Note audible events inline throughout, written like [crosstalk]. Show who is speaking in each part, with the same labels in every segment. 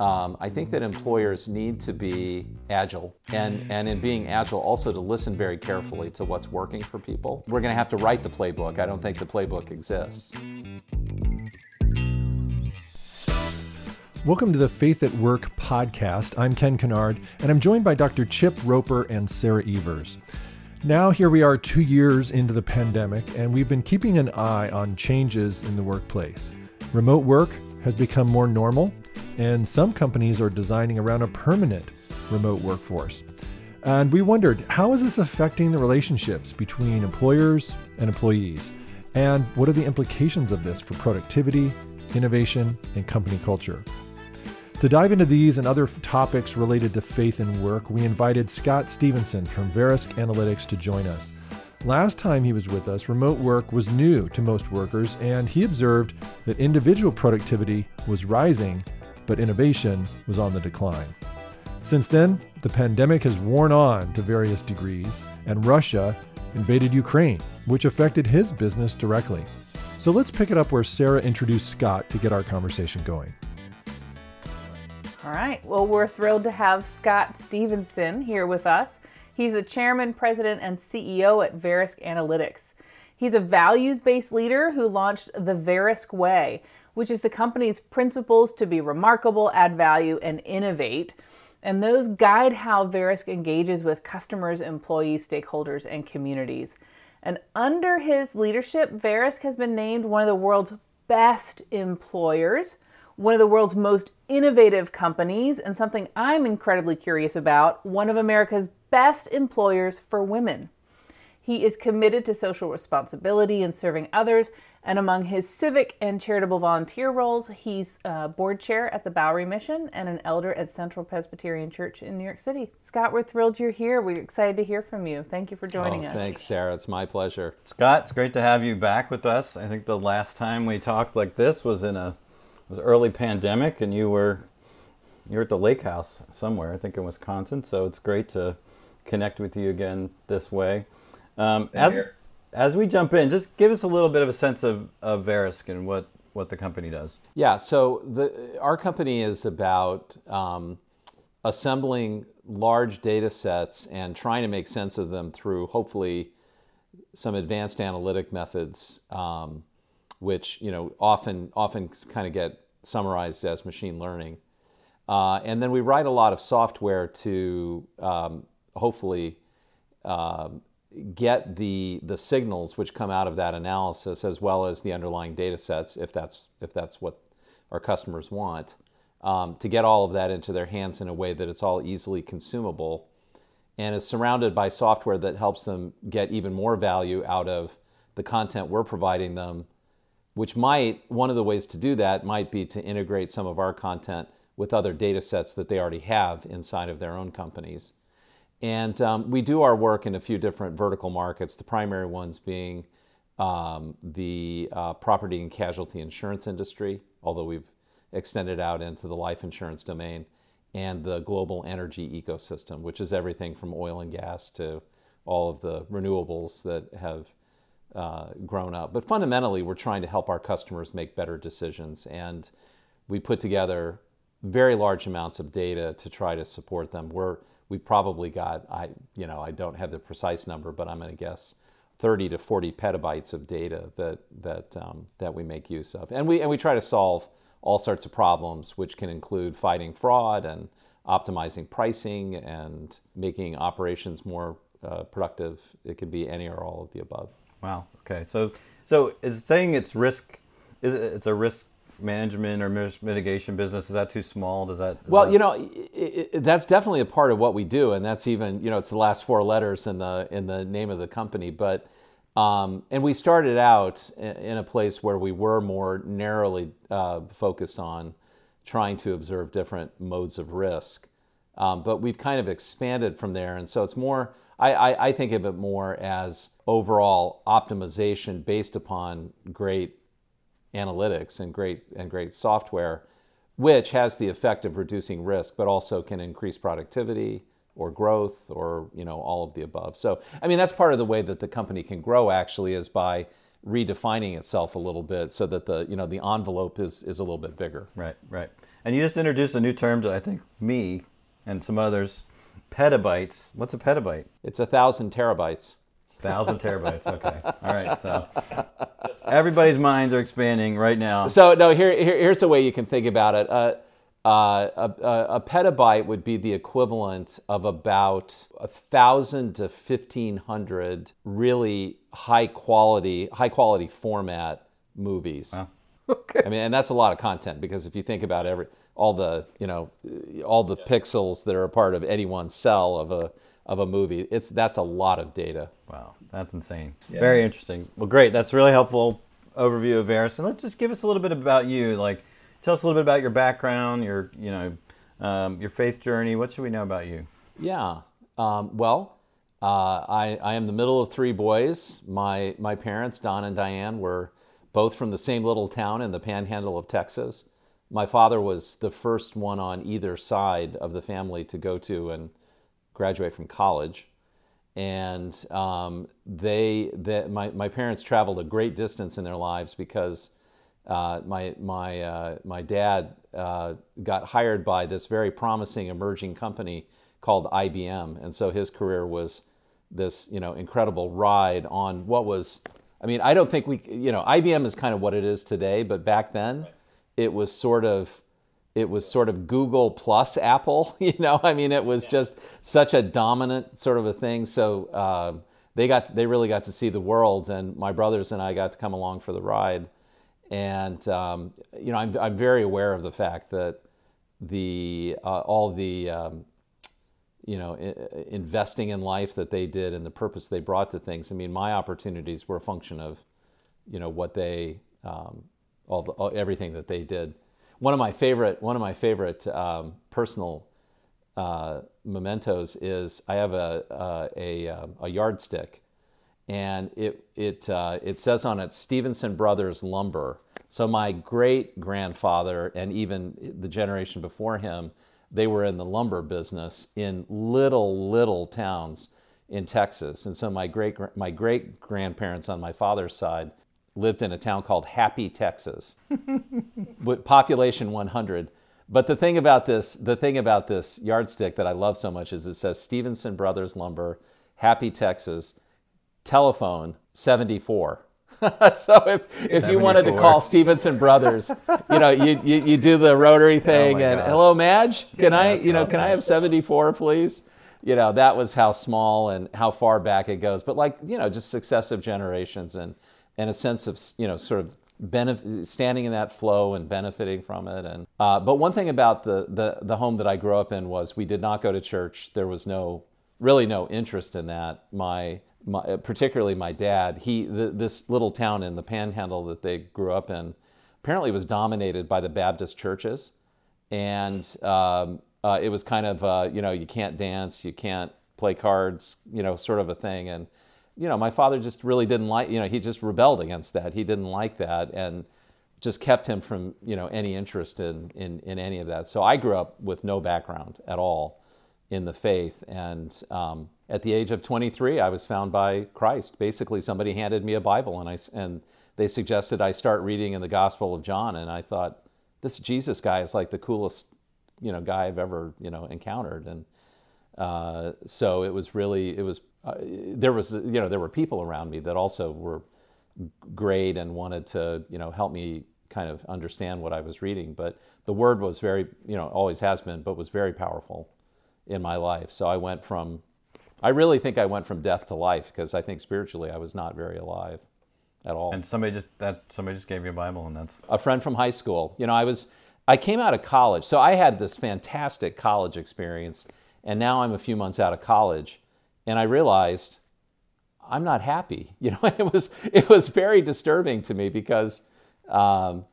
Speaker 1: Um, I think that employers need to be agile, and, and in being agile, also to listen very carefully to what's working for people. We're going to have to write the playbook. I don't think the playbook exists.
Speaker 2: Welcome to the Faith at Work podcast. I'm Ken Kennard, and I'm joined by Dr. Chip Roper and Sarah Evers. Now, here we are two years into the pandemic, and we've been keeping an eye on changes in the workplace. Remote work has become more normal, and some companies are designing around a permanent remote workforce. And we wondered how is this affecting the relationships between employers and employees? And what are the implications of this for productivity, innovation, and company culture? To dive into these and other topics related to faith and work, we invited Scott Stephenson from Verisk Analytics to join us. Last time he was with us, remote work was new to most workers, and he observed that individual productivity was rising, but innovation was on the decline. Since then, the pandemic has worn on to various degrees, and Russia invaded Ukraine, which affected his business directly. So let's pick it up where Sarah introduced Scott to get our conversation going.
Speaker 3: All right. Well, we're thrilled to have Scott Stephenson here with us. He's the chairman, president, and CEO at Verisk Analytics. He's a values based leader who launched the Verisk Way, which is the company's principles to be remarkable, add value, and innovate. And those guide how Verisk engages with customers, employees, stakeholders, and communities. And under his leadership, Verisk has been named one of the world's best employers one of the world's most innovative companies, and something I'm incredibly curious about, one of America's best employers for women. He is committed to social responsibility and serving others, and among his civic and charitable volunteer roles, he's uh, board chair at the Bowery Mission and an elder at Central Presbyterian Church in New York City. Scott, we're thrilled you're here. We're excited to hear from you. Thank you for joining
Speaker 1: oh,
Speaker 3: us.
Speaker 1: Thanks, Sarah. It's my pleasure.
Speaker 4: Scott, it's great to have you back with us. I think the last time we talked like this was in a was early pandemic, and you were you're at the lake house somewhere, I think in Wisconsin. So it's great to connect with you again this way. Um, as as we jump in, just give us a little bit of a sense of, of Verisk and what what the company does.
Speaker 1: Yeah, so the our company is about um, assembling large data sets and trying to make sense of them through hopefully some advanced analytic methods. Um, which you know often often kind of get summarized as machine learning. Uh, and then we write a lot of software to um, hopefully uh, get the the signals which come out of that analysis as well as the underlying data sets if that's if that's what our customers want um, to get all of that into their hands in a way that it's all easily consumable and is surrounded by software that helps them get even more value out of the content we're providing them which might, one of the ways to do that might be to integrate some of our content with other data sets that they already have inside of their own companies. And um, we do our work in a few different vertical markets, the primary ones being um, the uh, property and casualty insurance industry, although we've extended out into the life insurance domain, and the global energy ecosystem, which is everything from oil and gas to all of the renewables that have uh, grown up. But fundamentally, we're trying to help our customers make better decisions. And we put together very large amounts of data to try to support them. We're, we probably got, I, you know, I don't have the precise number, but I'm going to guess 30 to 40 petabytes of data that, that, um, that we make use of. And we, and we try to solve all sorts of problems, which can include fighting fraud and optimizing pricing and making operations more uh, productive. It could be any or all of the above.
Speaker 4: Wow. Okay. So so is saying it's risk is it, it's a risk management or mitigation business is that too small? Does that
Speaker 1: well
Speaker 4: that...
Speaker 1: you know it, it, that's definitely a part of what we do and that's even you know it's the last four letters in the in the name of the company but um, and we started out in a place where we were more narrowly uh, focused on trying to observe different modes of risk. Um, but we've kind of expanded from there and so it's more I, I, I think of it more as overall optimization based upon great analytics and great and great software, which has the effect of reducing risk, but also can increase productivity or growth or you know all of the above. So I mean that's part of the way that the company can grow actually is by redefining itself a little bit so that the you know the envelope is is a little bit bigger.
Speaker 4: Right, right. And you just introduced a new term to I think me and some others, petabytes. What's a petabyte?
Speaker 1: It's a thousand terabytes.
Speaker 4: Thousand terabytes. Okay. All right. So everybody's minds are expanding right now.
Speaker 1: So no, here, here here's a way you can think about it. Uh, uh, a, a, a, petabyte would be the equivalent of about a thousand to fifteen hundred really high quality, high quality format movies.
Speaker 4: Wow.
Speaker 1: Okay. I mean, and that's a lot of content because if you think about every all the you know all the pixels that are a part of any one cell of a of a movie, it's that's a lot of data.
Speaker 4: Wow, that's insane. Yeah. Very interesting. Well, great. That's really helpful overview of Verisk. And let's just give us a little bit about you, like tell us a little bit about your background, your you know, um, your faith journey. What should we know about you?
Speaker 1: Yeah. Um, well, uh, I, I am the middle of three boys. My my parents, Don and Diane, were both from the same little town in the Panhandle of Texas. My father was the first one on either side of the family to go to and graduate from college and um, they, they my, my parents traveled a great distance in their lives because uh, my my uh, my dad uh, got hired by this very promising emerging company called IBM, and so his career was this you know incredible ride on what was. I mean, I don't think we you know IBM is kind of what it is today, but back then it was sort of it was sort of Google plus Apple. [laughs] You know, I mean, it was just such a dominant sort of a thing. So uh, they got they really got to see the world, and my brothers and I got to come along for the ride. And um, you know, I'm I'm very aware of the fact that the uh, all the um, you know I- investing in life that they did and the purpose they brought to things. I mean, my opportunities were a function of you know what they um, all, the, all everything that they did. One of my favorite one of my favorite um, personal uh, mementos is I have a uh, a, a, a yardstick and it it uh, it says on it Stephenson Brothers Lumber. So my great grandfather and even the generation before him, they were in the lumber business in little little towns in Texas. And so my great my great grandparents on my father's side lived in a town called Happy, Texas, [laughs] with population 100. But the thing about this, the thing about this yardstick that I love so much is it says Stephenson Brothers Lumber, Happy, Texas telephone 74. [laughs] so if, if you wanted to call Stephenson Brothers, you know, you, you, you do the rotary [laughs] oh thing oh and God. hello, Madge, can yeah, I, you know, can I have 74, please? You know, that was how small and how far back it goes. But like, you know, just successive generations and, and a sense of, you know, sort of benefit, standing in that flow and benefiting from it. And, uh, but one thing about the, the, the home that I grew up in was we did not go to church. There was no, really no interest in that. My my, particularly my dad, he this little town in the Panhandle that they grew up in, apparently was dominated by the Baptist churches, and um, uh, it was kind of uh, you know you can't dance, you can't play cards, you know, sort of a thing, and you know my father just really didn't like you know he just rebelled against that. He didn't like that, and just kept him from you know any interest in in, in any of that. So I grew up with no background at all in the faith, and um, at the age of 23, I was found by Christ. Basically, somebody handed me a Bible, and I and they suggested I start reading in the Gospel of John, and I thought this Jesus guy is like the coolest, you know, guy I've ever you know encountered, and uh, so it was really it was uh, there was you know there were people around me that also were great and wanted to you know help me kind of understand what I was reading, but the Word was very you know always has been, but was very powerful in my life. So I went from I really think I went from death to life because I think spiritually I was not very alive at all.
Speaker 4: And somebody just that somebody just gave you a Bible, and that's
Speaker 1: a friend from high school. You know, I was I came out of college, so I had this fantastic college experience, and now I'm a few months out of college, and I realized I'm not happy. [laughs] You know, it was it was very disturbing to me because. Um,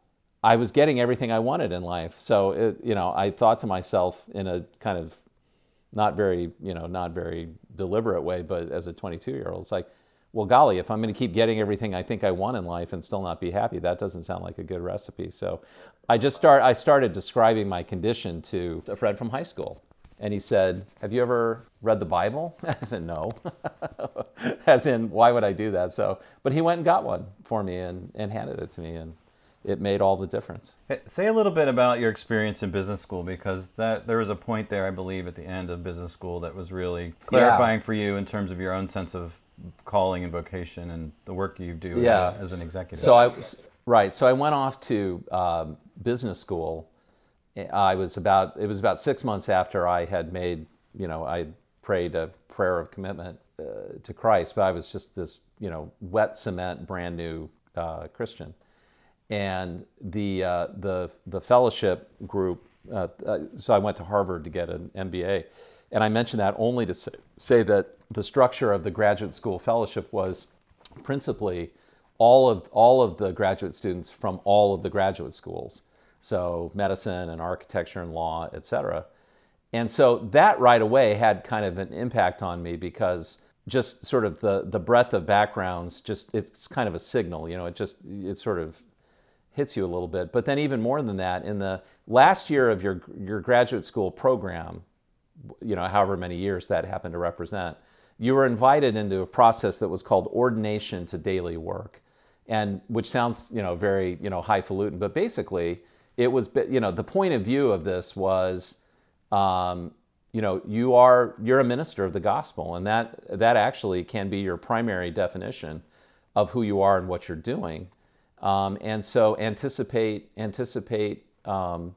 Speaker 1: I was getting everything I wanted in life. So, it, you know, I thought to myself in a kind of not very, you know, not very deliberate way, but as a 22 year old, it's like, well, golly, if I'm going to keep getting everything I think I want in life and still not be happy, that doesn't sound like a good recipe. So I just start, I started describing my condition to a friend from high school. And he said, Have you ever read the Bible? [laughs] I said, No. [laughs] As in, why would I do that? So, but he went and got one for me and, and handed it to me. And it made all the difference.
Speaker 4: Hey, Say a little bit about your experience in business school because that there was a point there, I believe, at the end of business school that was really clarifying for you in terms of your own sense of calling and vocation and the work you do
Speaker 1: Yeah.
Speaker 4: as an executive.
Speaker 1: So I was right. So I went off to um, business school. I was about it was about six months after I had made you know I prayed a prayer of commitment uh, to Christ, but I was just this you know wet cement, brand new uh, Christian, and the uh, the the fellowship group. Uh, uh, so I went to Harvard to get an MBA, and I mention that only to say, say that the structure of the graduate school fellowship was principally all of all of the graduate students from all of the graduate schools so medicine and architecture and law et cetera. And so that right away had kind of an impact on me because just sort of the the breadth of backgrounds just it's kind of a signal you know it just it sort of hits you a little bit. But then even more than that in the last year of your your graduate school program you know, however many years that happened to represent, you were invited into a process that was called ordination to daily work, and which sounds, you know, very, you know, highfalutin, but basically, it was, you know, the point of view of this was, um, you know, you are you're a minister of the gospel, and that that actually can be your primary definition of who you are and what you're doing, um, and so anticipate anticipate. Um,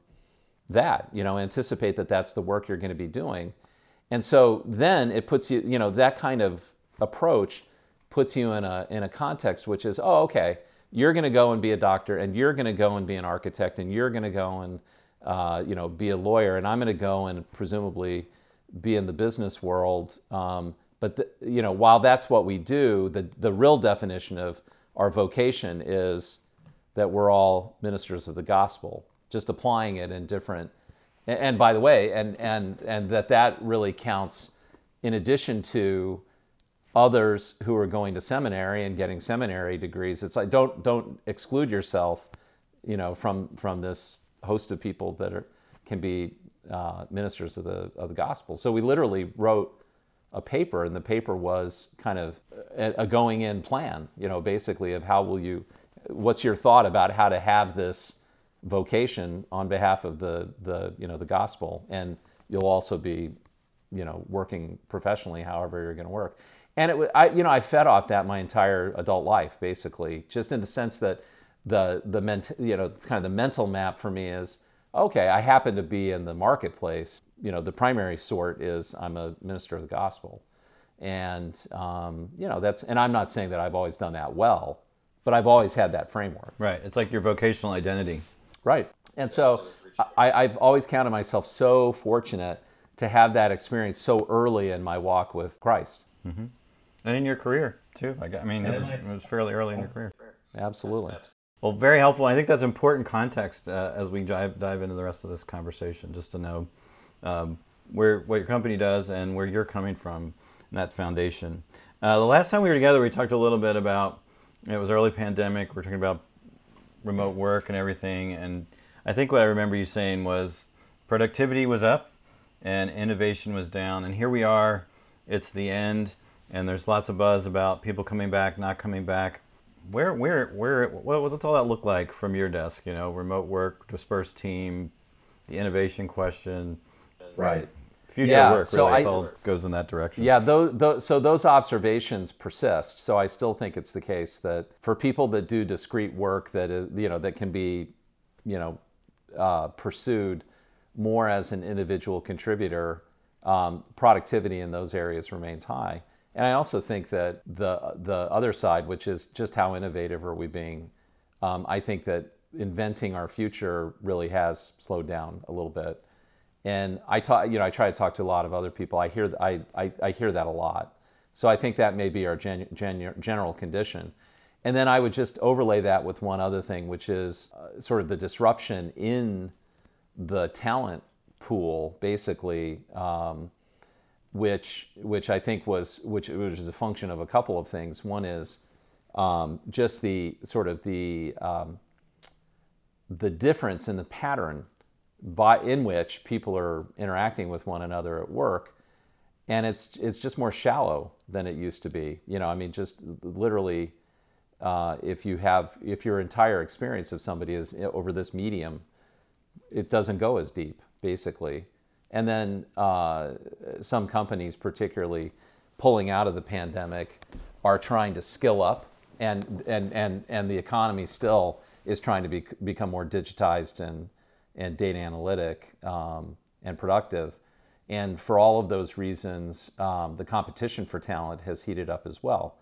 Speaker 1: that you know anticipate that that's the work you're going to be doing and so then it puts you you know that kind of approach puts you in a in a context which is oh okay you're going to go and be a doctor and you're going to go and be an architect and you're going to go and uh, you know be a lawyer and i'm going to go and presumably be in the business world. Um, but the, you know while that's what we do the the real definition of our vocation is that we're all ministers of the gospel just applying it in different and, and by the way and and and that that really counts in addition to others who are going to seminary and getting seminary degrees it's like don't don't exclude yourself you know from from this host of people that are can be uh, ministers of the of the gospel. So we literally wrote a paper and the paper was kind of a, going in plan you know basically of how will you what's your thought about how to have this vocation on behalf of the the you know the gospel. And you'll also be you know working professionally however you're going to work and it wa- I you know I fed off that my entire adult life basically just in the sense that the the ment- you know kind of the mental map for me is okay I happen to be in the marketplace you know the primary sort is I'm a minister of the gospel and um, you know that's and I'm not saying that I've always done that well but I've always had that framework
Speaker 4: right, it's like your vocational identity.
Speaker 1: Right. And so I, I've always counted myself so fortunate to have that experience so early in my walk with Christ.
Speaker 4: And in your career too. I, gu- I mean, it was, it was fairly early in your career.
Speaker 1: Absolutely.
Speaker 4: Well, very helpful. I think that's important context uh, as we dive, dive into the rest of this conversation, just to know um, where what your company does and where you're coming from in that foundation. Uh, the last time we were together, we talked a little bit about it was early pandemic. We're talking about remote work and everything, and I think what I remember you saying was productivity was up and innovation was down, and here we are. It's the end, and there's lots of buzz about people coming back, not coming back. Where, where, where? What, what's all that look like from your desk? You know, remote work, dispersed team, the innovation question,
Speaker 1: Right.
Speaker 4: future
Speaker 1: Yeah,
Speaker 4: work.
Speaker 1: so
Speaker 4: really, it
Speaker 1: I-
Speaker 4: all goes in that direction.
Speaker 1: Yeah, those, those, so those observations persist. So I still think it's the case that for people that do discrete work that is, you know, that can be, you know, uh, pursued more as an individual contributor, um, productivity in those areas remains high. And I also think that the the other side, which is just how innovative are we being, um, I think that inventing our future really has slowed down a little bit. And I talk, you know, I try to talk to a lot of other people. I hear, I, I, I hear that a lot. So I think that may be our gen, gen, general condition. And then I would just overlay that with one other thing, which is uh, sort of the disruption in the talent pool, basically, um, which which I think was which which is a function of a couple of things. One is um, just the sort of the um, the difference in the pattern by in which people are interacting with one another at work and it's it's just more shallow than it used to be you know i mean just literally uh, if you have if your entire experience of somebody is over this medium, it doesn't go as deep basically. And then uh, some companies, particularly pulling out of the pandemic, are trying to skill up, and and and and the economy still is trying to be, become more digitized and and data analytic um, and productive. And for all of those reasons, um, the competition for talent has heated up as well.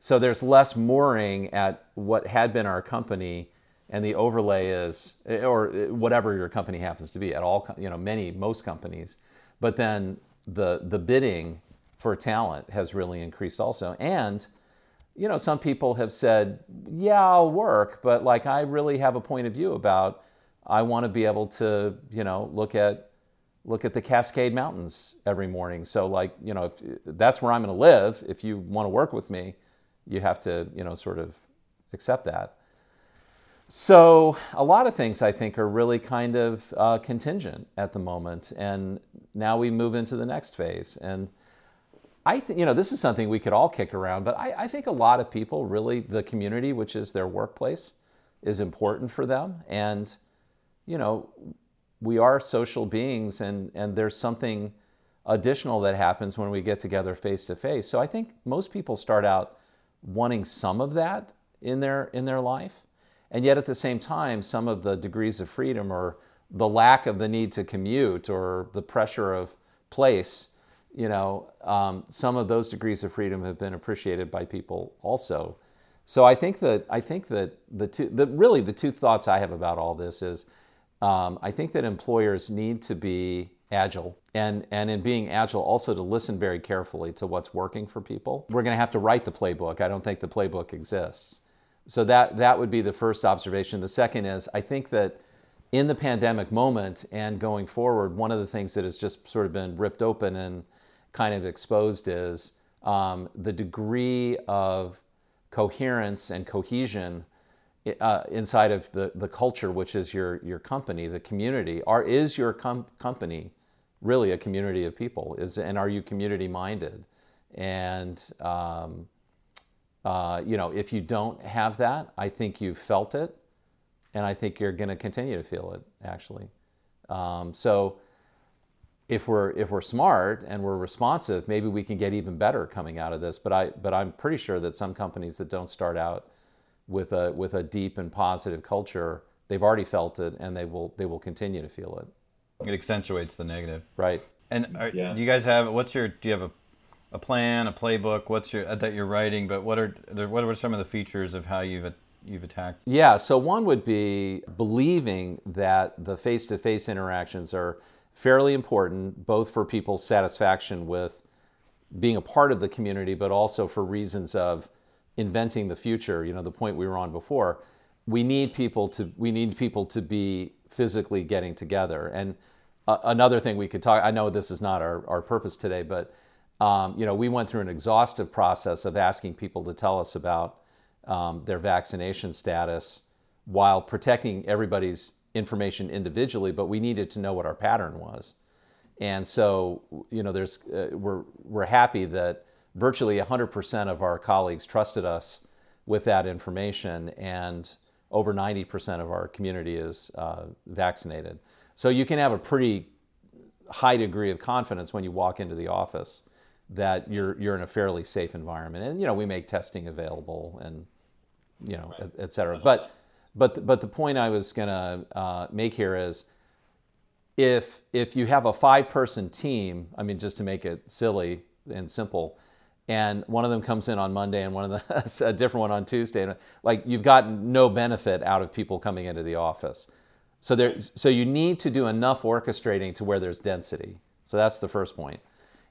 Speaker 1: So there's less mooring at what had been our company, and the overlay is, eh, or eh, whatever your company happens to be, at all, you know, many, most companies. But then the the bidding for talent has really increased also, and you know, some people have said, "Yeah, I'll work," but like I really have a point of view about. I want to be able to, you know, look at look at the Cascade Mountains every morning. So like, you know, if that's where I'm going to live, if you want to work with me, you have to, you know, sort of accept that. So a lot of things I think are really kind of uh, contingent at the moment, and now we move into the next phase. And I, think, you know, this is something we could all kick around, but I, I think a lot of people really the community, which is their workplace, is important for them, and you know, we are social beings and, and there's something additional that happens when we get together face to face. So I think most people start out wanting some of that in their in their life. And yet at the same time, some of the degrees of freedom or the lack of the need to commute or the pressure of place, you know, um, some of those degrees of freedom have been appreciated by people also. So I think that I think that the two, the, really the two thoughts I have about all this is um, I think that employers need to be agile and, and in being agile also to listen very carefully to what's working for people. We're going to have to write the playbook. I don't think the playbook exists. So that, that would be the first observation. The second is I think that in the pandemic moment and going forward, one of the things that has just sort of been ripped open and kind of exposed is um, the degree of coherence and cohesion uh, inside of the, the culture, which is your, your company, the community, are, is your com- company really a community of people? Is, and are you community minded? And, um, uh, you know, if you don't have that, I think you've felt it, and I think you're going to continue to feel it, actually. Um, so, if we're if we're smart and we're responsive, maybe we can get even better coming out of this. But I but I'm pretty sure that some companies that don't start out with a with a deep and positive culture, they've already felt it and they will they will continue to feel it.
Speaker 4: It accentuates the negative.
Speaker 1: Right.
Speaker 4: And are, yeah. do you guys have what's your do you have a a plan, a playbook? What's your that you're writing? But what are what are some of the features of how you've you've attacked?
Speaker 1: Yeah. So one would be believing that the face-to-face interactions are fairly important, both for people's satisfaction with being a part of the community, but also for reasons of inventing the future, you know, the point we were on before, we need people to we need people to be physically getting together. And uh, another thing we could talk, I know this is not our, our purpose today, but um, you know, we went through an exhaustive process of asking people to tell us about um, their vaccination status while protecting everybody's information individually, but we needed to know what our pattern was. And so, you know, there's uh, we're we're happy that virtually 100% of our colleagues trusted us with that information, and over 90% of our community is uh, vaccinated. So you can have a pretty high degree of confidence when you walk into the office that you're you're in a fairly safe environment. And you know, we make testing available and you know, right. et, et, cetera. But but but the point I was going to uh, make here is if if you have a five person team, I mean, just to make it silly and simple, and one of them comes in on Monday and one of the [laughs] a different one on Tuesday. Like you've gotten no benefit out of people coming into the office. So there, so you need to do enough orchestrating to where there's density. So that's the first point.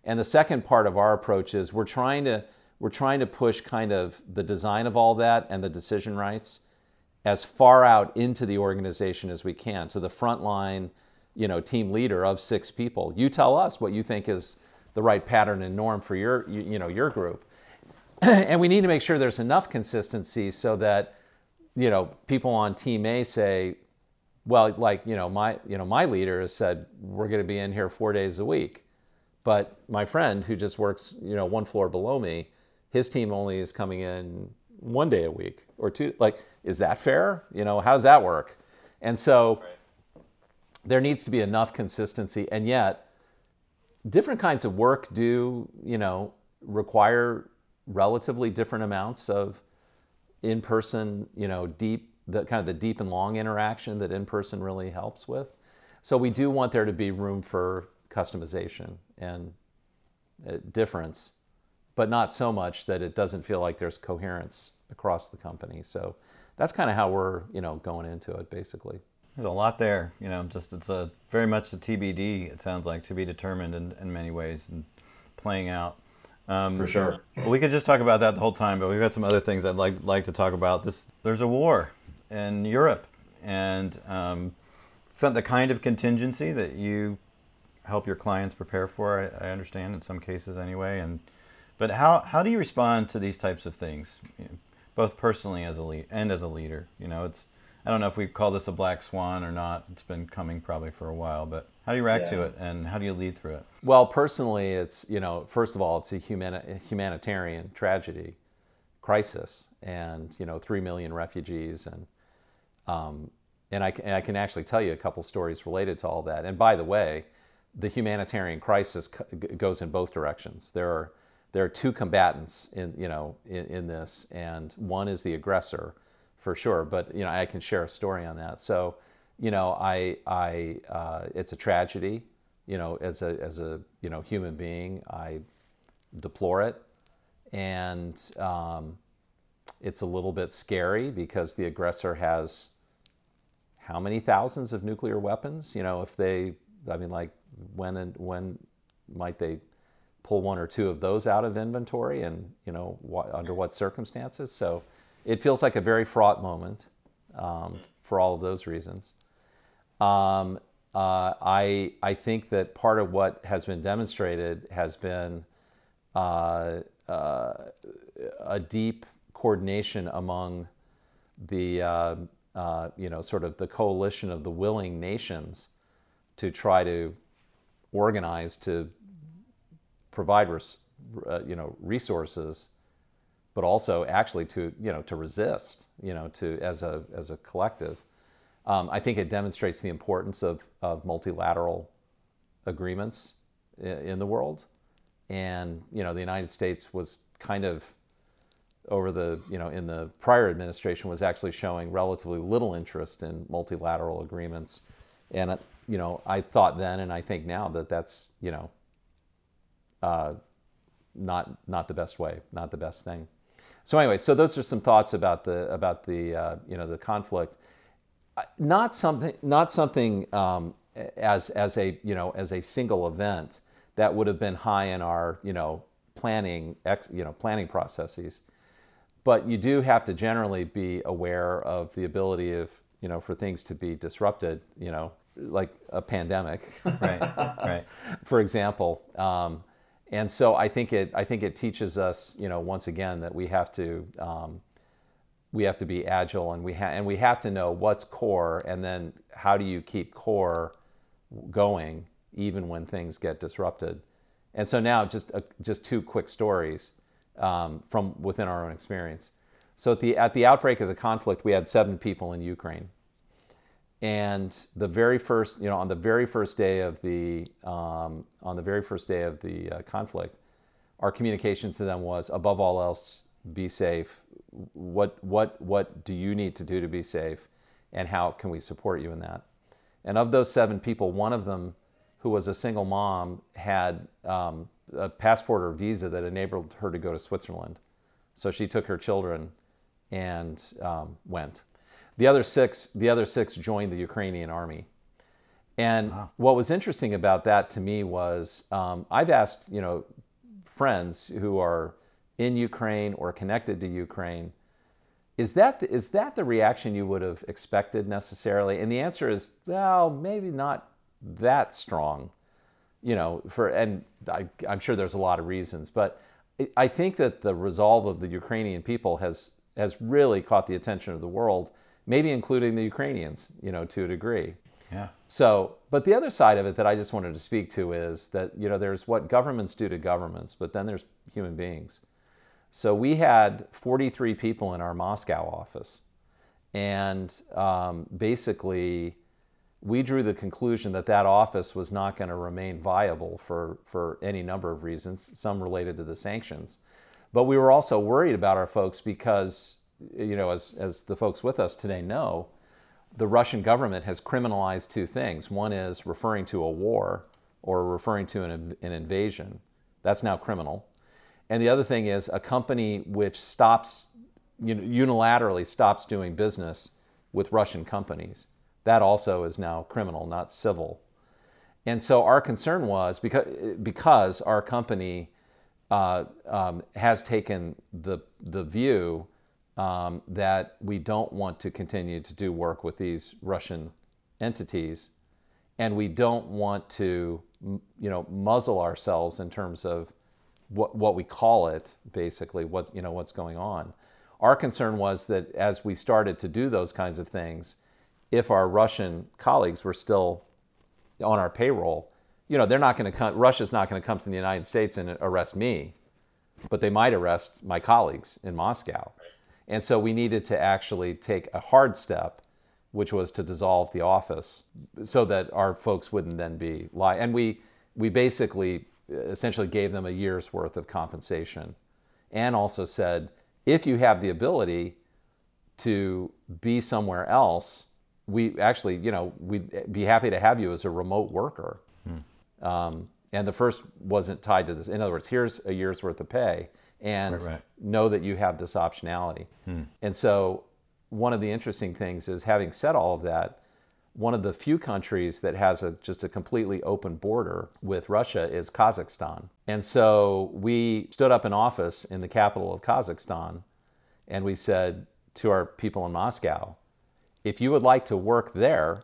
Speaker 1: And the second part of our approach is we're trying to we're trying to push kind of the design of all that and the decision rights as far out into the organization as we can to the front line, you know, team leader of six people. You tell us what you think is the right pattern and norm for your you, you know your group [clears throat] and we need to make sure there's enough consistency so that you know people on team a say well like you know my you know my leader has said we're going to be in here four days a week but my friend who just works you know one floor below me his team only is coming in one day a week or two. Like, is that fair? You know, how does that work? And so there needs to be enough consistency, and yet different kinds of work do, you know, require relatively different amounts of in-person, you know, deep the kind of the deep and long interaction that in-person really helps with. So we do want there to be room for customization and uh, difference, but not so much that it doesn't feel like there's coherence across the company. So that's kind of how we're, you know, going into it basically.
Speaker 4: There's a lot there, you know, just it's a very much a TBD, it sounds like, to be determined in, in many ways and playing out.
Speaker 1: Um, For sure.
Speaker 4: We could just talk about that the whole time, but we've got some other things I'd like like to talk about. This there's a war in Europe, and um, it's not the kind of contingency that you help your clients prepare for. I, I, understand in some cases anyway, and but how how do you respond to these types of things, you know, both personally as a lead and as a leader? You know, it's I don't know if we call this a black swan or not. It's been coming probably for a while, but how do you react yeah. to it and how do you lead through it?
Speaker 1: Well, personally, it's, you know, first of all, it's a humani- humanitarian tragedy, crisis, and, you know, 3 million refugees. And, um, and, I, and I can actually tell you a couple stories related to all that. And by the way, the humanitarian crisis goes in both directions. There are, there are two combatants in, you know, in, in this, and one is the aggressor for sure. But you know, I can share a story on that. So, you know, I, I, uh, it's a tragedy. You know, as a as a you know human being, I deplore it, and um, it's a little bit scary because the aggressor has how many thousands of nuclear weapons? You know, if they, I mean, like when and when might they pull one or two of those out of inventory, and you know, what, under what circumstances? So it feels like a very fraught moment um, for all of those reasons. Um, uh, I, I think that part of what has been demonstrated has been uh, uh, a deep coordination among the, uh, uh, you know, sort of the coalition of the willing nations to try to organize to provide, res, uh, you know, resources but also actually to you know to resist you know to as a as a collective. Um, I think it demonstrates the importance of, of multilateral agreements in the world, and you know the United States was kind of over the you know in the prior administration was actually showing relatively little interest in multilateral agreements, and uh, you know I thought then and I think now that that's you know uh, not not the best way, not the best thing. So anyway, so those are some thoughts about the about the uh, you know the conflict. Not something not something um, as as a you know as a single event that would have been high in our you know planning ex, you know planning processes. But you do have to generally be aware of the ability of you know for things to be disrupted. You know, like a pandemic,
Speaker 4: right? Right. [laughs]
Speaker 1: for example. Um, and so I think it I think it teaches us, you know, once again that we have to um, we have to be agile and we ha- and we have to know what's core and then how do you keep core going even when things get disrupted. And so now just uh, just two quick stories um, from within our own experience. So at the at the outbreak of the conflict, we had seven people in Ukraine and the very first, you know, on the very first day of the um, on the very first day of the uh, conflict, our communication to them was, above all else, be safe. What what what do you need to do to be safe, and how can we support you in that? And of those seven people, one of them, who was a single mom, had um, a passport or visa that enabled her to go to Switzerland. So she took her children and um, went. The other six, the other six joined the Ukrainian army. And wow. what was interesting about that to me was um, I've asked, you know, friends who are in Ukraine or connected to Ukraine, is that the, is that the reaction you would have expected necessarily? And the answer is, well, maybe not that strong, you know. For and I, I'm sure there's a lot of reasons, but I think that the resolve of the Ukrainian people has has really caught the attention of the world maybe including the Ukrainians, you know, to a degree.
Speaker 4: Yeah.
Speaker 1: So, but the other side of it that I just wanted to speak to is that, you know, there's what governments do to governments, but then there's human beings. So we had 43 people in our Moscow office. And um, basically, we drew the conclusion that that office was not going to remain viable for, for any number of reasons, some related to the sanctions. But we were also worried about our folks because, you know, as, as the folks with us today know, the Russian government has criminalized two things. One is referring to a war or referring to an, an invasion. That's now criminal. And the other thing is a company which stops, you know, unilaterally stops doing business with Russian companies. That also is now criminal, not civil. And so our concern was because, because our company uh, um, has taken the, the view um, that we don't want to continue to do work with these Russian entities, and we don't want to, you know, muzzle ourselves in terms of what, what we call it, basically, what's, you know, what's going on. Our concern was that as we started to do those kinds of things, if our Russian colleagues were still on our payroll, you know, they're not going to come, Russia's not going to come to the United States and arrest me, but they might arrest my colleagues in Moscow. And so we needed to actually take a hard step, which was to dissolve the office so that our folks wouldn't then be lie. And we, we basically essentially gave them a year's worth of compensation and also said if you have the ability to be somewhere else we actually you know we'd be happy to have you as a remote worker hmm. um, and the first wasn't tied to this in other words here's a year's worth of pay and right, right. know that you have this optionality hmm. and so one of the interesting things is having said all of that one of the few countries that has a, just a completely open border with Russia is Kazakhstan. And so we stood up an office in the capital of Kazakhstan and we said to our people in Moscow, if you would like to work there,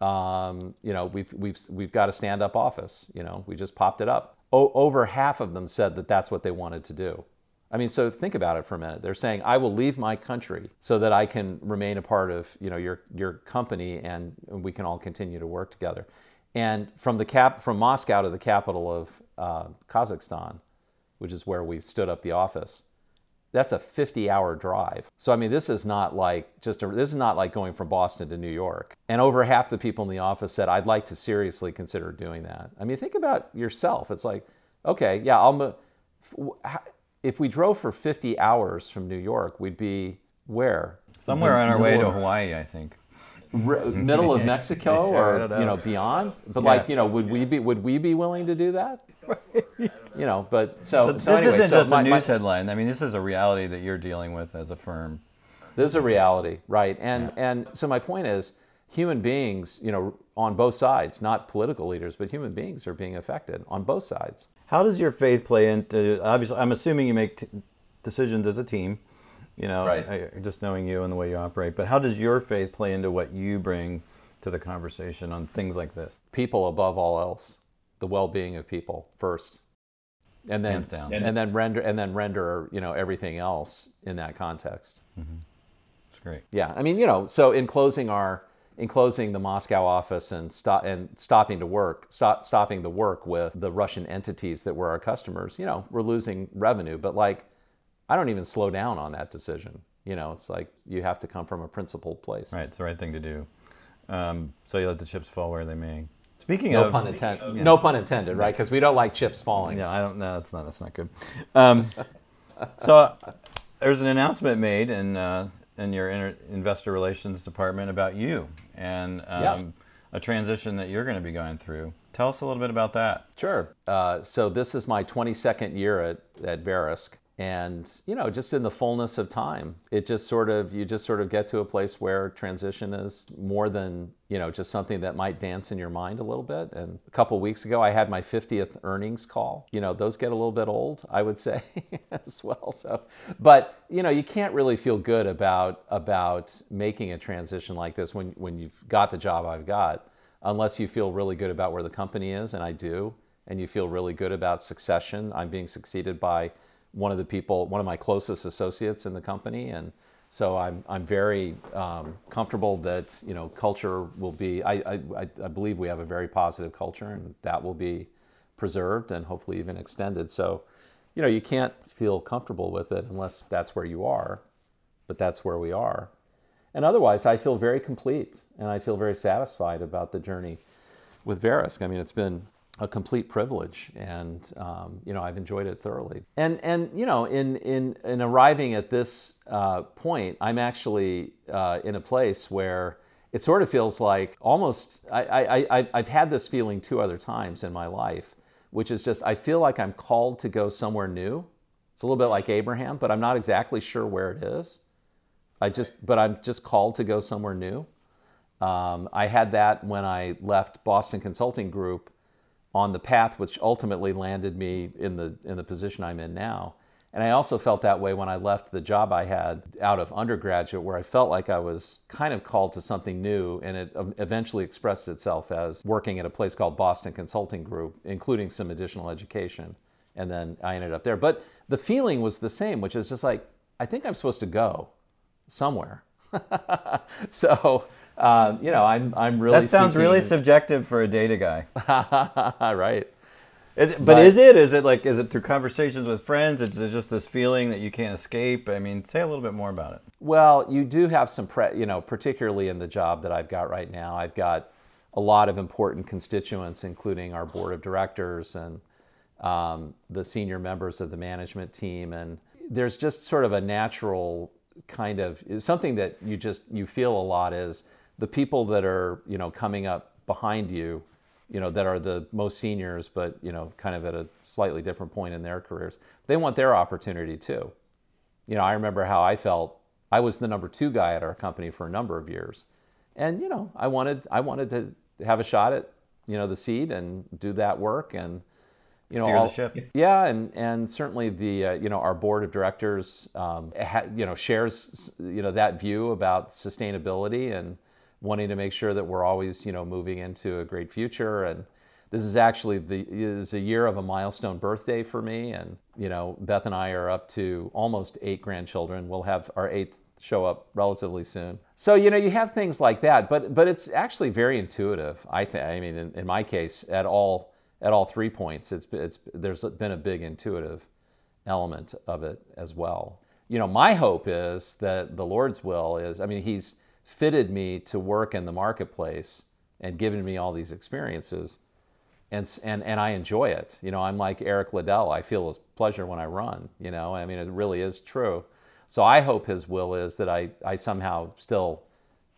Speaker 1: um, you know, we've, we've, we've got a stand up office. You know, we just popped it up. O- over half of them said that that's what they wanted to do. I mean, so think about it for a minute. They're saying, "I will leave my country so that I can remain a part of you know your your company, and we can all continue to work together." And from the cap from Moscow to the capital of uh, Kazakhstan, which is where we stood up the office, that's a 50-hour drive. So I mean, this is not like just a, this is not like going from Boston to New York. And over half the people in the office said, "I'd like to seriously consider doing that." I mean, think about yourself. It's like, okay, yeah, I'll. Move if we drove for 50 hours from New York, we'd be where?
Speaker 4: Somewhere on our way to Hawaii, I think. Mm-hmm.
Speaker 1: middle of Mexico yeah, or know. you know beyond. But yeah. like you know, would we be would we be willing to do that? [laughs] you know, but so, so,
Speaker 4: so
Speaker 1: this
Speaker 4: anyway,
Speaker 1: isn't
Speaker 4: so just my, a news my, headline. I mean, this is a reality that you're dealing with as a firm.
Speaker 1: This is a reality, right? And yeah. and so my point is, human beings, you know, on both sides, not political leaders, but human beings are being affected on both sides.
Speaker 4: How does your faith play into? Obviously, I'm assuming you make t- decisions as a team. You know, right. I, just knowing you and the way you operate. But how does your faith play into what you bring to the conversation on things like this?
Speaker 1: People above all else, the well-being of people first, and then and then render and then render you know everything else in that context.
Speaker 4: Mm-hmm. That's great.
Speaker 1: Yeah, I mean, you know, so in closing our in closing the Moscow office and stop and stopping to work, stop stopping the work with the Russian entities that were our customers, you know, we're losing revenue. But like, I don't even slow down on that decision. You know, it's like you have to come from a principled place.
Speaker 4: Right, it's the right thing to do. Um, so you let the chips fall where they may. Speaking
Speaker 1: no
Speaker 4: of,
Speaker 1: pun intended. Yeah. No pun intended, right? Because we don't like chips falling.
Speaker 4: Yeah, I don't. know. that's not. That's not good. Um, [laughs] so there's an announcement made in uh, in your inter- investor relations department about you and um, yeah. a transition that you're going to be going through. Tell us a little bit about that.
Speaker 1: Sure. Uh, so this is my 22nd year at, at Verisk and you know just in the fullness of time it just sort of you just sort of get to a place where transition is more than you know just something that might dance in your mind a little bit. And a couple weeks ago i had my 50th earnings call. You know those get a little bit old i would say [laughs] as well. So but you know you can't really feel good about about making a transition like this when when you've got the job i've got unless you feel really good about where the company is and i do and you feel really good about succession. I'm being succeeded by one of the people, one of my closest associates in the company, and so I'm I'm very um, comfortable that you know culture will be. I, I I believe we have a very positive culture, and that will be preserved and hopefully even extended. So, you know, you can't feel comfortable with it unless that's where you are, but that's where we are. And otherwise, I feel very complete and I feel very satisfied about the journey with Verisk. I mean, it's been a complete privilege, and um, you know I've enjoyed it thoroughly. And and you know in in in arriving at this uh, point, I'm actually uh, in a place where it sort of feels like almost I, I, I I've had this feeling two other times in my life, which is just I feel like I'm called to go somewhere new. It's a little bit like Abraham, but I'm not exactly sure where it is. I just but I'm just called to go somewhere new. Um, I had that when I left Boston Consulting Group on the path which ultimately landed me in the in the position I'm in now. And I also felt that way when I left the job I had out of undergraduate, where I felt like I was kind of called to something new, and it eventually expressed itself as working at a place called Boston Consulting Group, including some additional education. And then I ended up there. But the feeling was the same, which is just like, I think I'm supposed to go somewhere. [laughs] so um, you know, I'm I'm really.
Speaker 4: That sounds really subjective for a data guy. [laughs]
Speaker 1: right.
Speaker 4: Is it, but, but, is it? Is it like? Is it through conversations with friends? Is it just this feeling that you can't escape? I mean, say a little bit more about it.
Speaker 1: Well, you do have some, pre- you know, particularly in the job that I've got right now. I've got a lot of important constituents, including our board of directors and um, the senior members of the management team, and there's just sort of a natural kind of something that you just you feel a lot is the people that are you know coming up behind you you know that are the most seniors but you know kind of at a slightly different point in their careers they want their opportunity too. You know i remember how i felt. I was the number two guy at our company for a number of years. And you know i wanted i wanted to have a shot at you know the seat and do that work and you know,
Speaker 4: Steer all, the ship.
Speaker 1: Yeah, and and certainly the uh, you know our board of directors um, ha, you know shares you know that view about sustainability and wanting to make sure that we're always, you know, moving into a great future. And this is actually the is a year of a milestone birthday for me. And you know, Beth and I are up to almost eight grandchildren. We'll have our eighth show up relatively soon. So you know, you have things like that, but but it's actually very intuitive. I think. I mean, in, in my case, at all at all three points, it's it's there's been a big intuitive element of it as well. You know, my hope is that the Lord's will is. I mean, He's fitted me to work in the marketplace and given me all these experiences. And, and, and I enjoy it. You know, I'm like Eric Liddell. I feel his pleasure when I run. You know, I mean, it really is true. So I hope his will is that I, I somehow still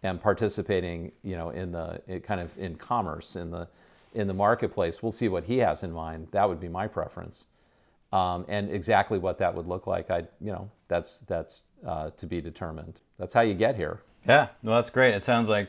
Speaker 1: am participating, you know, in the kind of in commerce in the in the marketplace. We'll see what he has in mind. That would be my preference, um, and exactly what that would look like. I, you know, that's that's uh, to be determined. That's how you get here.
Speaker 4: Yeah, well, that's great. It sounds like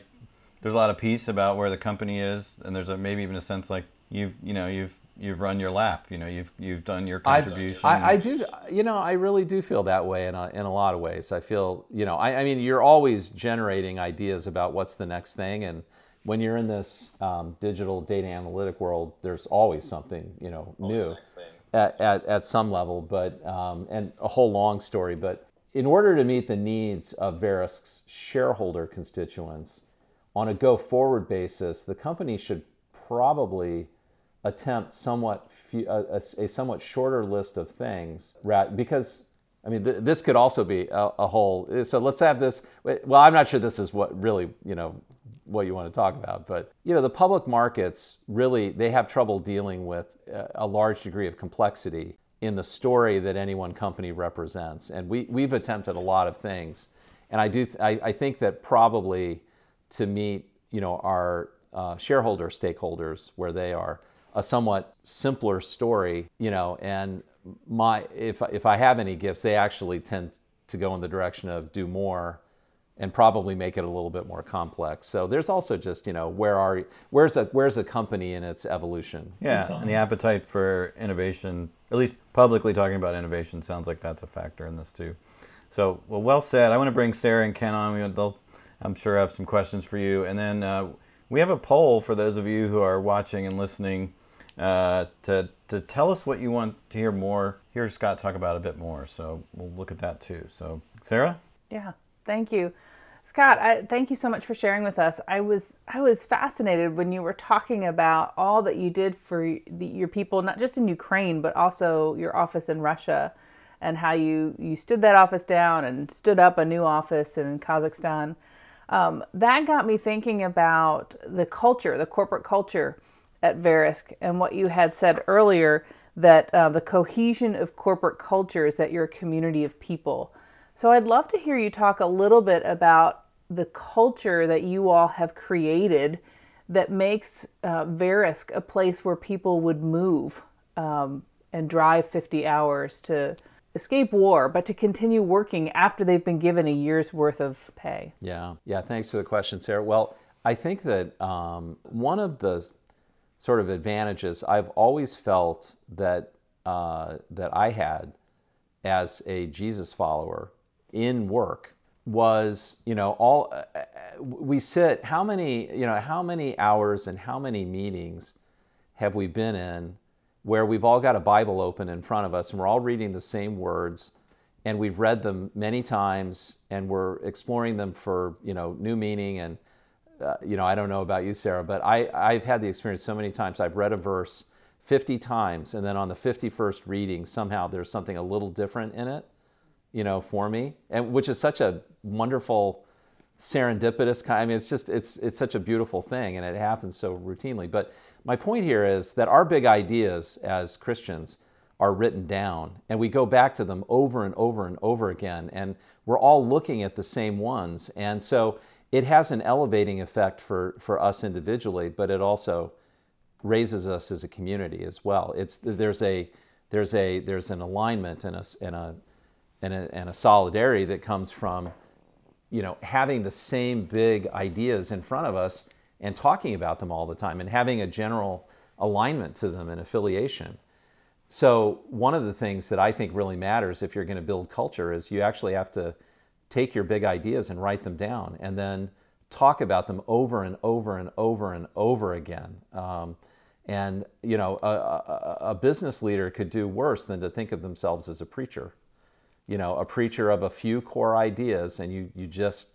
Speaker 4: there's a lot of peace about where the company is, and there's a, maybe even a sense like you've you know you've you've run your lap. You know, you've you've done your contribution.
Speaker 1: I, I, do. You know, I really do feel that way in a, in a lot of ways. I feel you know. I, I mean, you're always generating ideas about what's the next thing, and when you're in this um, digital data analytic world, there's always something you know new at, at, at some level. But um, and a whole long story, but in order to meet the needs of Verisk's shareholder constituents on a go forward basis, the company should probably attempt somewhat few, a, a, somewhat shorter list of things because I mean th- this could also be a, a, whole so let's have this well I'm not sure this is what really you know what you want to talk about but you know the public markets really they have trouble dealing with uh, a large degree of complexity in the story that any one company represents. And we, we've attempted a lot of things. And I, do, I, I think that probably to meet you know, our uh, shareholder stakeholders where they are, a somewhat simpler story, you know, and my, if, if I have any gifts, they actually tend to go in the direction of do more and probably make it a little bit more complex. So there's also just you know where are where's a where's a company in its evolution?
Speaker 4: Yeah, and the appetite for innovation, at least publicly talking about innovation, sounds like that's a factor in this too. So well, well said. I want to bring Sarah and Ken on. They'll, I'm sure, have some questions for you, and then uh, we have a poll for those of you who are watching and listening uh, to to tell us what you want to hear more. Hear Scott talk about a bit more. So we'll look at that too. So Sarah.
Speaker 3: Yeah. Thank you. Scott, I, thank you so much for sharing with us. I was I was fascinated when you were talking about all that you did for the, your people, not just in Ukraine, but also your office in Russia, and how you you stood that office down and stood up a new office in Kazakhstan. Um, that got me thinking about the culture, the corporate culture at Verisk, and what you had said earlier that uh, the cohesion of corporate culture is that you're a community of people. So I'd love to hear you talk a little bit about the culture that you all have created that makes uh, Verisk a place where people would move um, and drive 50 hours to escape war, but to continue working after they've been given a year's worth of pay.
Speaker 1: Yeah, yeah. Thanks for the question, Sarah. Well, I think that um, one of the sort of advantages I've always felt that uh, that I had as a Jesus follower in work was you know all uh, uh, we sit how many you know how many hours and how many meetings have we been in where we've all got a bible open in front of us and we're all reading the same words and we've read them many times and we're exploring them for you know new meaning and uh, you know i don't know about you sarah but I, i've had the experience so many times. I've read a verse 50 times and then on the 51st reading somehow there's something a little different in it you know, for me, and which is such a wonderful serendipitous kind. I mean, it's just it's it's such a beautiful thing, and it happens so routinely. But my point here is that our big ideas as Christians are written down, and we go back to them over and over and over again, and we're all looking at the same ones, and so it has an elevating effect for for us individually, but it also raises us as a community as well. It's there's a there's a there's an alignment and a and a and a, and a solidarity that comes from you know having the same big ideas in front of us and talking about them all the time and having a general alignment to them and affiliation. So one of the things that i think really matters if you're going to build culture is you actually have to take your big ideas and write them down and then talk about them over and over and over and over again. Um, and you know a, a, a business leader could do worse than to think of themselves as a preacher you know, a preacher of a few core ideas and you, you just,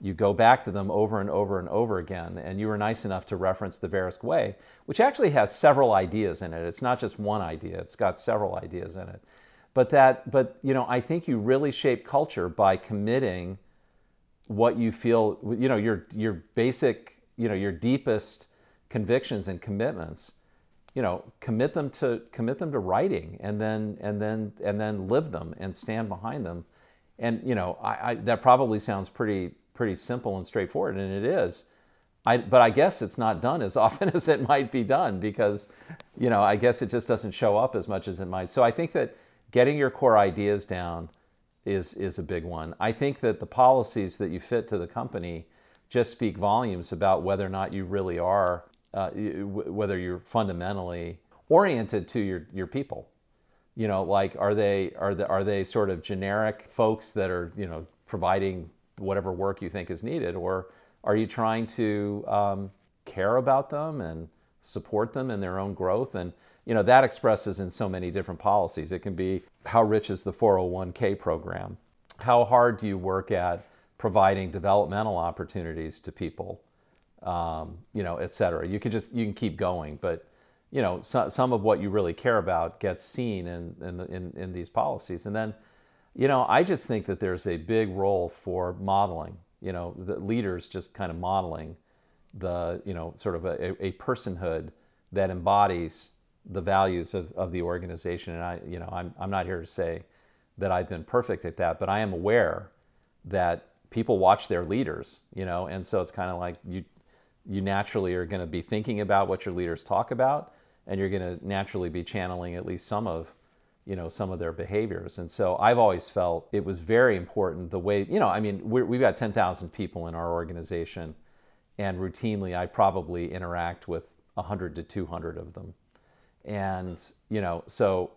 Speaker 1: you go back to them over and over and over again. And you were nice enough to reference the Verisk Way, which actually has several ideas in it. It's not just one idea, it's got several ideas in it. But that, but you know, I think you really shape culture by committing what you feel, you know, your your basic, you know, your deepest convictions and commitments you know commit them to commit them to writing and then and then and then live them and stand behind them. And you know I, I, that probably sounds pretty pretty simple and straightforward and it is. I, but I guess it's not done as [laughs] often as it might be done because you know I guess it just doesn't show up as much as it might. So I think that getting your core ideas down is is a big one. I think that the policies that you fit to the company just speak volumes about whether or not you really are uh, whether you're fundamentally oriented to your, your people. You know, like are they are they are they sort of generic folks that are you know providing whatever work you think is needed, or are you trying to um, care about them and support them in their own growth? And you know that expresses in so many different policies. It can be how rich is the 401k program? How hard do you work at providing developmental opportunities to people? Um, you know, et cetera. You could just you can keep going, but you know, so, some of what you really care about gets seen in in, the, in in these policies, and then, you know, I just think that there's a big role for modeling. You know, the leaders just kind of modeling the you know sort of a, a personhood that embodies the values of, of the organization. And I, you know, I'm, I'm not here to say that I've been perfect at that, but I am aware that people watch their leaders, you know, and so it's kind of like you, you naturally are going to be thinking about what your leaders talk about and you're going to naturally be channeling at least some of you know some of their behaviors. And so i've always felt it was very important the way you know i mean we have got 10000 people in our organization and routinely i probably interact with 100 to 200 of them. And you know so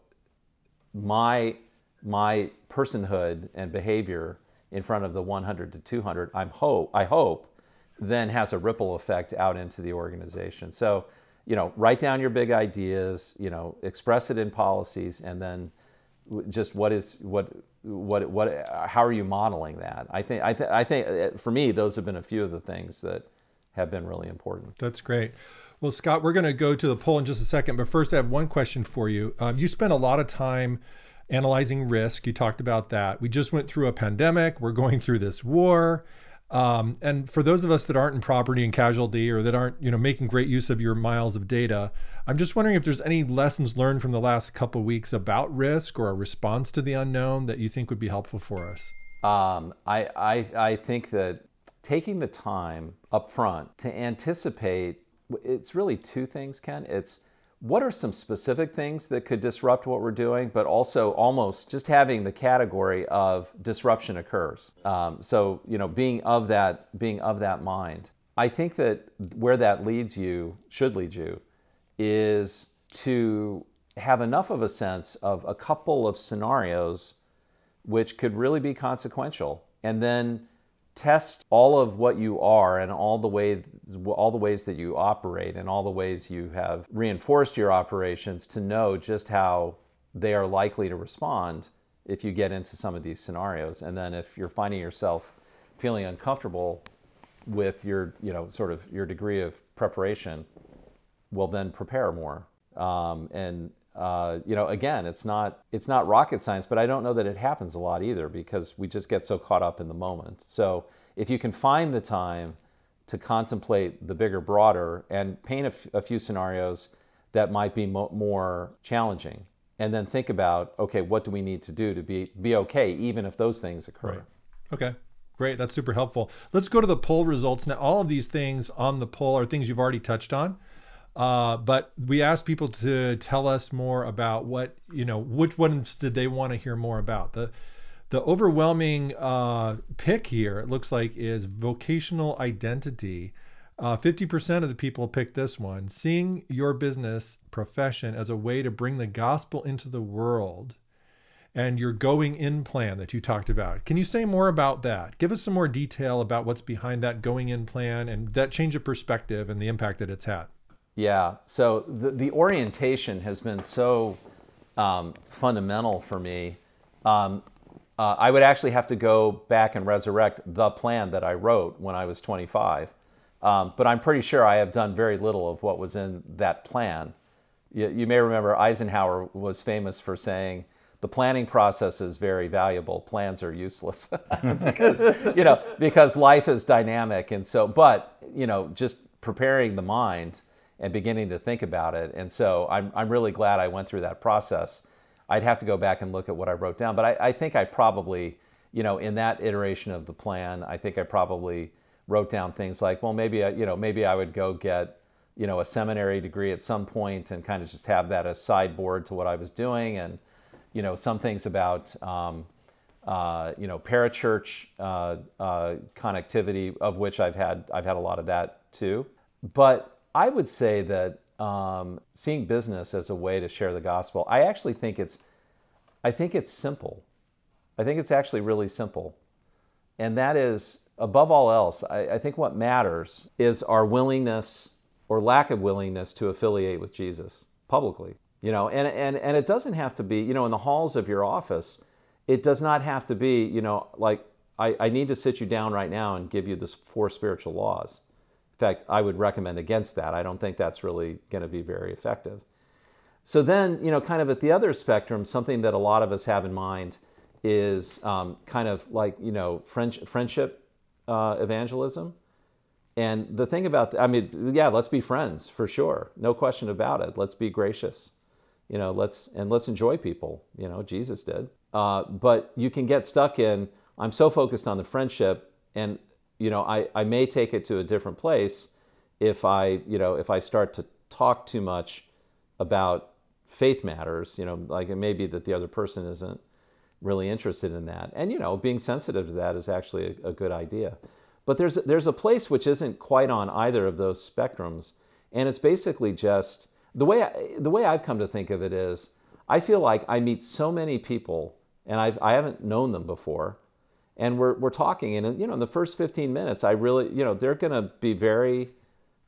Speaker 1: my my personhood and behavior in front of the 100 to 200 i'm hope i hope then has a ripple effect out into the organization. So, you know, write down your big ideas, you know, express it in policies, and then, just what is what what what how are you modeling that? I think I, th- I think uh, for me those have been a few of the things that have been really important.
Speaker 2: That's great. Well, Scott, we're going to go to the poll in just a second, but first I have one question for you. Um, you spent a lot of time analyzing risk. You talked about that. We just went through a pandemic. We're going through this war. Um, and for those of us that aren't in property and casualty or that aren't, you know, making great use of your miles of data, I'm just wondering if there's any lessons learned from the last couple weeks about risk or a response to the unknown that you think would be helpful for us.
Speaker 1: Um, I, I I think that taking the time up front to anticipate, it's really two things, Ken. It's what are some specific things that could disrupt what we're doing, but also almost just having the category of disruption occurs. Um, so you know, being of that, being of that mind. I think that where that leads you should lead you is to have enough of a sense of a couple of scenarios which could really be consequential, and then test all of what you are and all the way all the ways that you operate and all the ways you have reinforced your operations to know just how they are likely to respond if you get into some of these scenarios. And then if you're finding yourself feeling uncomfortable with your you know sort of your degree of preparation well then prepare more. Um, and uh, you know, again, it's not it's not rocket science, but I don't know that it happens a lot either because we just get so caught up in the moment. So if you can find the time to contemplate the bigger, broader, and paint a, f- a few scenarios that might be mo- more challenging, and then think about okay, what do we need to do to be be okay, even if those things occur.
Speaker 2: Right. Okay. Great, that's super helpful. Let's go to the poll results. Now, all of these things on the poll are things you've already touched on. Uh, but we asked people to tell us more about what you know, which ones did they want to hear more about. The the overwhelming uh, pick here, it looks like, is vocational identity. Uh, 50% of the people picked this one. Seeing your business profession as a way to bring the gospel into the world and your going in plan that you talked about. Can you say more about that? Give us some more detail about what's behind that going in plan and that change of perspective and the impact that it's had.
Speaker 1: Yeah. So the, the orientation has been so um, fundamental for me. Um, uh, I would actually have to go back and resurrect the plan that I wrote when I was 25. Um, but I'm pretty sure I have done very little of what was in that plan. You, you may remember Eisenhower was famous for saying, the planning process is very valuable. Plans are useless [laughs] because you know because life is dynamic and so. But you know, just preparing the mind and beginning to think about it. And so I'm, I'm really glad I went through that process. I'd have to go back and look at what I wrote down, but I, I think I probably, you know, in that iteration of the plan, I think I probably wrote down things like, well, maybe I, you know, maybe I would go get, you know, a seminary degree at some point and kind of just have that as sideboard to what I was doing, and, you know, some things about, um, uh, you know, parachurch uh, uh, connectivity, of which I've had I've had a lot of that too. But I would say that um, seeing business as a way to share the gospel, I actually think it's, I think it's simple. I think it's actually really simple, and that is above all else. I, I think what matters is our willingness or lack of willingness to affiliate with Jesus publicly. You know, and and and it doesn't have to be. You know, in the halls of your office, it does not have to be. You know, like I, I need to sit you down right now and give you this four spiritual laws fact, I would recommend against that. I don't think that's really going to be very effective. So then, you know, kind of at the other spectrum, something that a lot of us have in mind is um, kind of like, you know, friendship uh, evangelism. And the thing about, I mean, yeah, let's be friends for sure, no question about it. Let's be gracious, you know. Let's and let's enjoy people. You know, Jesus did. Uh, but you can get stuck in. I'm so focused on the friendship, and you know, I, I may take it to a different place if I, you know, if I start to talk too much about faith matters, you know, like it may be that the other person isn't really interested in that. And, you know, being sensitive to that is actually a, a good idea. But there's, there's a place which isn't quite on either of those spectrums. And it's basically just the way, I, the way I've come to think of it is I feel like I meet so many people and I've, I haven't known them before and we're, we're talking and you know in the first 15 minutes i really you know they're going to be very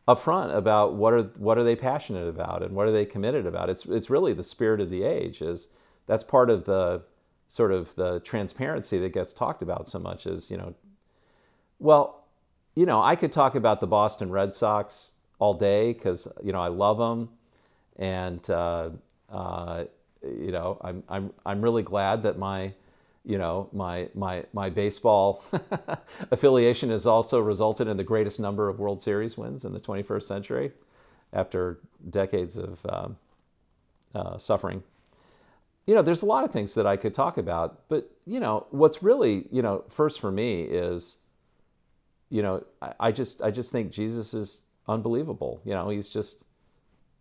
Speaker 1: upfront about what are what are they passionate about and what are they committed about. It's it's really the spirit of the age is
Speaker 5: that's part of the sort of the transparency that gets talked about so much is you know well you know i could talk about the boston red sox all day because you know i love them and uh, uh, you know I'm, I'm, I'm really glad that my you know my my my baseball [laughs] affiliation has also resulted in the greatest number of world series wins in the 21st century after decades of um, uh, suffering you know, there's a lot of things that I could talk about, but you know, what's really, you know, first for me is, you know, I, I just I just think Jesus is unbelievable. You know, he's just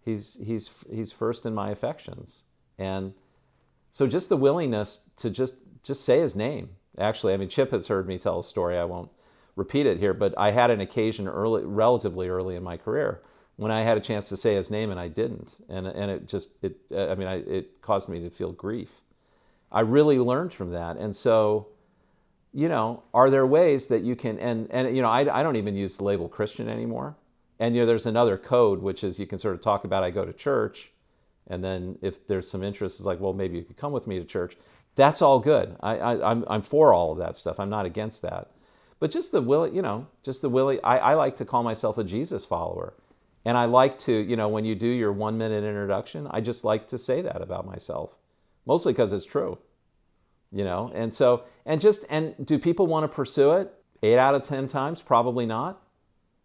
Speaker 5: he's he's he's first in my affections, and so just the willingness to just just say his name. Actually, I mean, Chip has heard me tell a story. I won't repeat it here, but I had an occasion early, relatively early in my career, when I had a chance to say his name and I didn't, and and it just it uh, I mean I, it caused me to feel grief. I really learned from that, and so, you know, are there ways that you can and and you know I I don't even use the label Christian anymore, and you know there's another code which is you can sort of talk about I go to church, and then if there's some interest, it's like well maybe you could come with me to church. That's all good. I, I I'm I'm for all of that stuff. I'm not against that, but just the will you know just the willing. I I like to call myself a Jesus follower and I like to, you know, when you do your one minute introduction, I just like to say that about myself, mostly because it's true, you know. And so, and just, and do people want to pursue it? Eight out of 10 times? Probably not,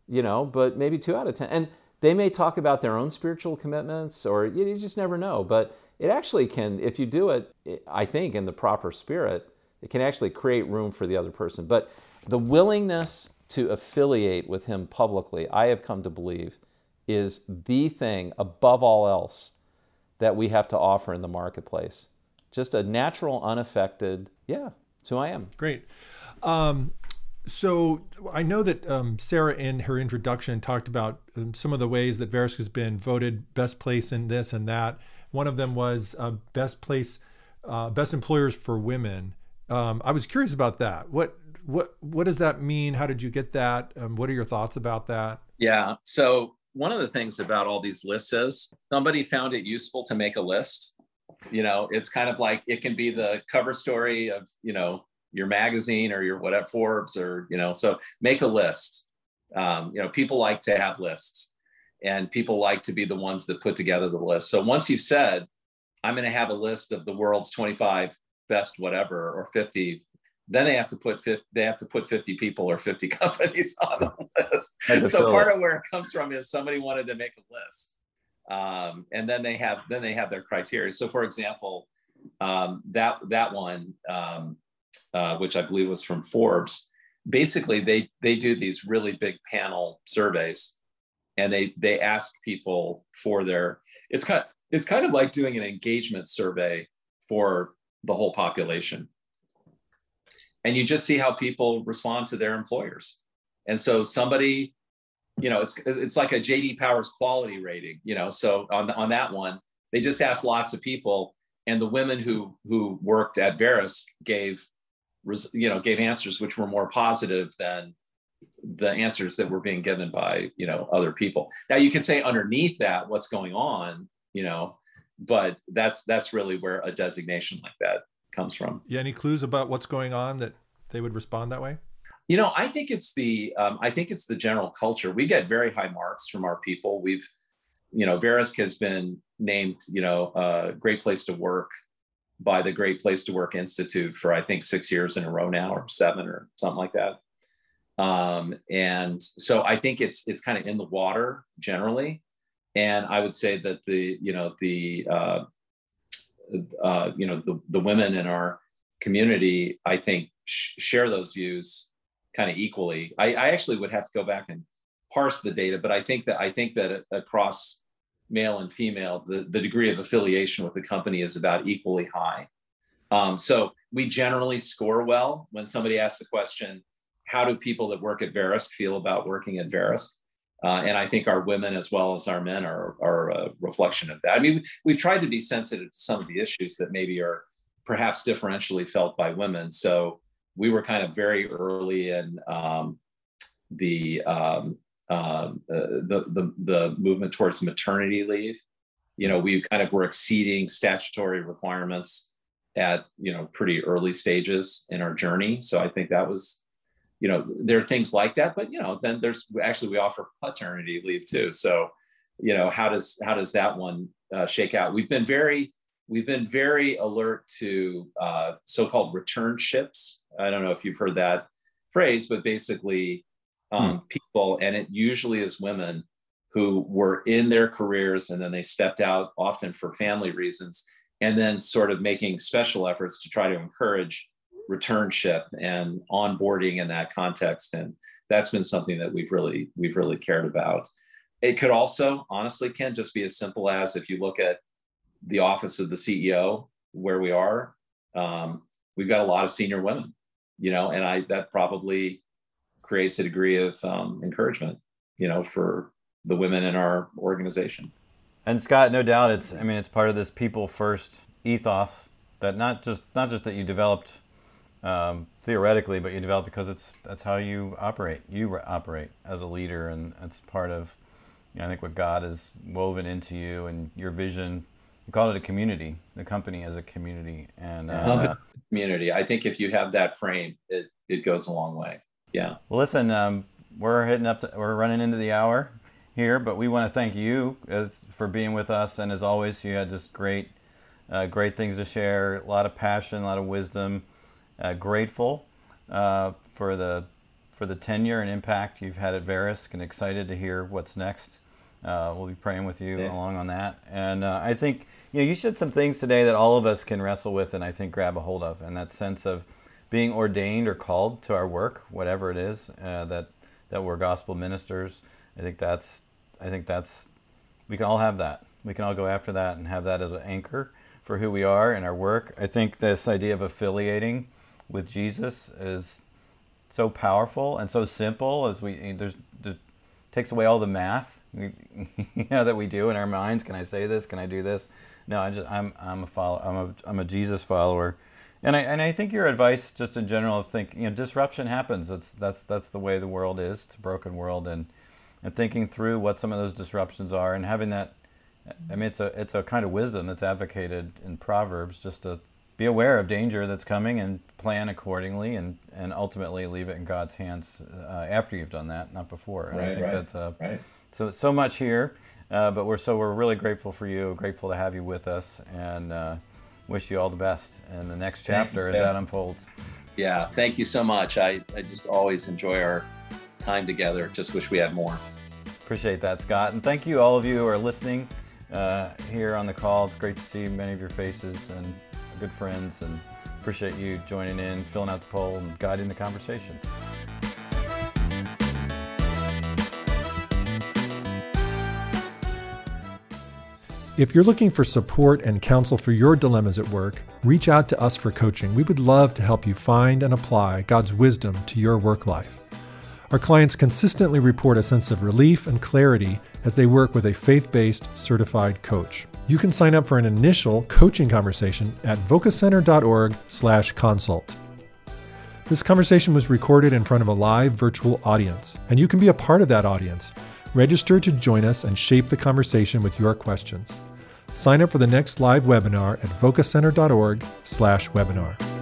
Speaker 5: you know, but maybe two out of 10. And they may talk about their own spiritual commitments or you, just never know. But it actually can, if you do it, I think, in the proper spirit, it can actually create room for the other person. But the willingness to affiliate with him publicly, I have come to believe is the thing above all else that we have to offer in the marketplace. Just a natural, unaffected, yeah, it's who I am.
Speaker 2: Great. Um, so I know that um, Sarah, in her introduction, talked about um, some of the ways that Verisk has been voted best place in this and that. One of them was uh, best place, uh, best employers for women. Um, I was curious about that. What what what does that mean? How did you get that? Um, what are your thoughts about that?
Speaker 1: Yeah. So one of the things about all these lists is somebody found it useful to make a list. You know, it's kind of like it can be the cover story of, you know, your magazine or your whatever Forbes or, you know, so make a list. Um, you know, people like to have lists and people like to be the ones that put together the list. So once you've said, I'm going to have a list of the world's 25 best whatever or 50 then they have to put 50, they have to put 50 people or 50 [laughs] companies on the list. So part of where it comes from is somebody wanted to make a list. Um, and then they have then they have their criteria. So for example, um, that that one, um, uh, which I believe was from Forbes, basically they they do these really big panel surveys, and they they ask people for their it's kind of, it's kind of like doing an engagement survey for the whole population and you just see how people respond to their employers. And so somebody, you know, it's it's like a JD Powers quality rating, you know. So on on that one, they just asked lots of people, and the women who who worked at Verisk gave, you know, gave answers which were more positive than the answers that were being given by you know other people. Now you can say underneath that what's going on, you know, but that's that's really where a designation like that comes from.
Speaker 2: Yeah, any clues about what's going on that they would respond that way?
Speaker 1: You know, I think it's the um, I think it's the general culture. We get very high marks from our people. We've, you know, Verisk has been named, you know, a great place to work by the Great Place to Work Institute for I think six years in a row now, or seven, or something like that. Um, and so I think it's it's kind of in the water generally. And I would say that the you know the uh, uh, you know the, the women in our community i think sh- share those views kind of equally I, I actually would have to go back and parse the data but i think that i think that across male and female the, the degree of affiliation with the company is about equally high um, so we generally score well when somebody asks the question how do people that work at verisk feel about working at verisk uh, and I think our women as well as our men are, are a reflection of that. I mean, we've tried to be sensitive to some of the issues that maybe are perhaps differentially felt by women. So we were kind of very early in um, the, um, uh, the, the, the movement towards maternity leave. You know, we kind of were exceeding statutory requirements at you know pretty early stages in our journey. So I think that was, you know, there are things like that. But you know, then there's actually we offer paternity leave too. So, you know, how does how does that one uh, shake out? We've been very we've been very alert to uh, so-called returnships. I don't know if you've heard that phrase, but basically um, hmm. people, and it usually is women who were in their careers and then they stepped out often for family reasons and then sort of making special efforts to try to encourage returnship and onboarding in that context and that's been something that we've really we've really cared about it could also honestly ken just be as simple as if you look at the office of the ceo where we are um, we've got a lot of senior women you know and i that probably creates a degree of um, encouragement you know for the women in our organization.
Speaker 4: And Scott, no doubt, it's I mean it's part of this people first ethos that not just not just that you developed um, theoretically, but you developed because it's that's how you operate. You operate as a leader, and it's part of you know, I think what God has woven into you and your vision. You call it a community, the company as a community, and uh,
Speaker 1: community. I think if you have that frame, it it goes a long way. Yeah.
Speaker 4: Well, listen, um, we're hitting up. To, we're running into the hour here, but we want to thank you as, for being with us. And as always, you had just great, uh, great things to share. A lot of passion, a lot of wisdom. Uh, grateful uh, for the for the tenure and impact you've had at Verisk, and excited to hear what's next. Uh, we'll be praying with you yeah. along on that. And uh, I think you know you said some things today that all of us can wrestle with, and I think grab a hold of, and that sense of being ordained or called to our work, whatever it is, uh, that that we're gospel ministers. I think that's I think that's we can all have that. We can all go after that and have that as an anchor for who we are in our work. I think this idea of affiliating with Jesus is so powerful and so simple as we there's, there's takes away all the math [laughs] you know that we do in our minds. Can I say this? Can I do this? No, I just I'm I'm a follow I'm a I'm a Jesus follower. And I, and I think your advice, just in general, of think you know disruption happens. That's that's that's the way the world is. It's a broken world, and and thinking through what some of those disruptions are and having that I mean it's a it's a kind of wisdom that's advocated in Proverbs just to be aware of danger that's coming and plan accordingly and, and ultimately leave it in God's hands uh, after you've done that, not before. And
Speaker 1: right,
Speaker 4: I think
Speaker 1: right,
Speaker 4: that's uh,
Speaker 1: right.
Speaker 4: so so much here, uh, but we're so we're really grateful for you, grateful to have you with us, and uh, wish you all the best in the next chapter Thanks, as that unfolds.
Speaker 1: Yeah, thank you so much. I, I just always enjoy our time together. Just wish we had more.
Speaker 4: Appreciate that, Scott. And thank you, all of you who are listening uh, here on the call. It's great to see many of your faces and good friends, and appreciate you joining in, filling out the poll, and guiding the conversation.
Speaker 2: If you're looking for support and counsel for your dilemmas at work, reach out to us for coaching. We would love to help you find and apply God's wisdom to your work life. Our clients consistently report a sense of relief and clarity as they work with a faith based certified coach. You can sign up for an initial coaching conversation at vocacenter.org/slash consult. This conversation was recorded in front of a live virtual audience, and you can be a part of that audience. Register to join us and shape the conversation with your questions. Sign up for the next live webinar at vocacenter.org/webinar.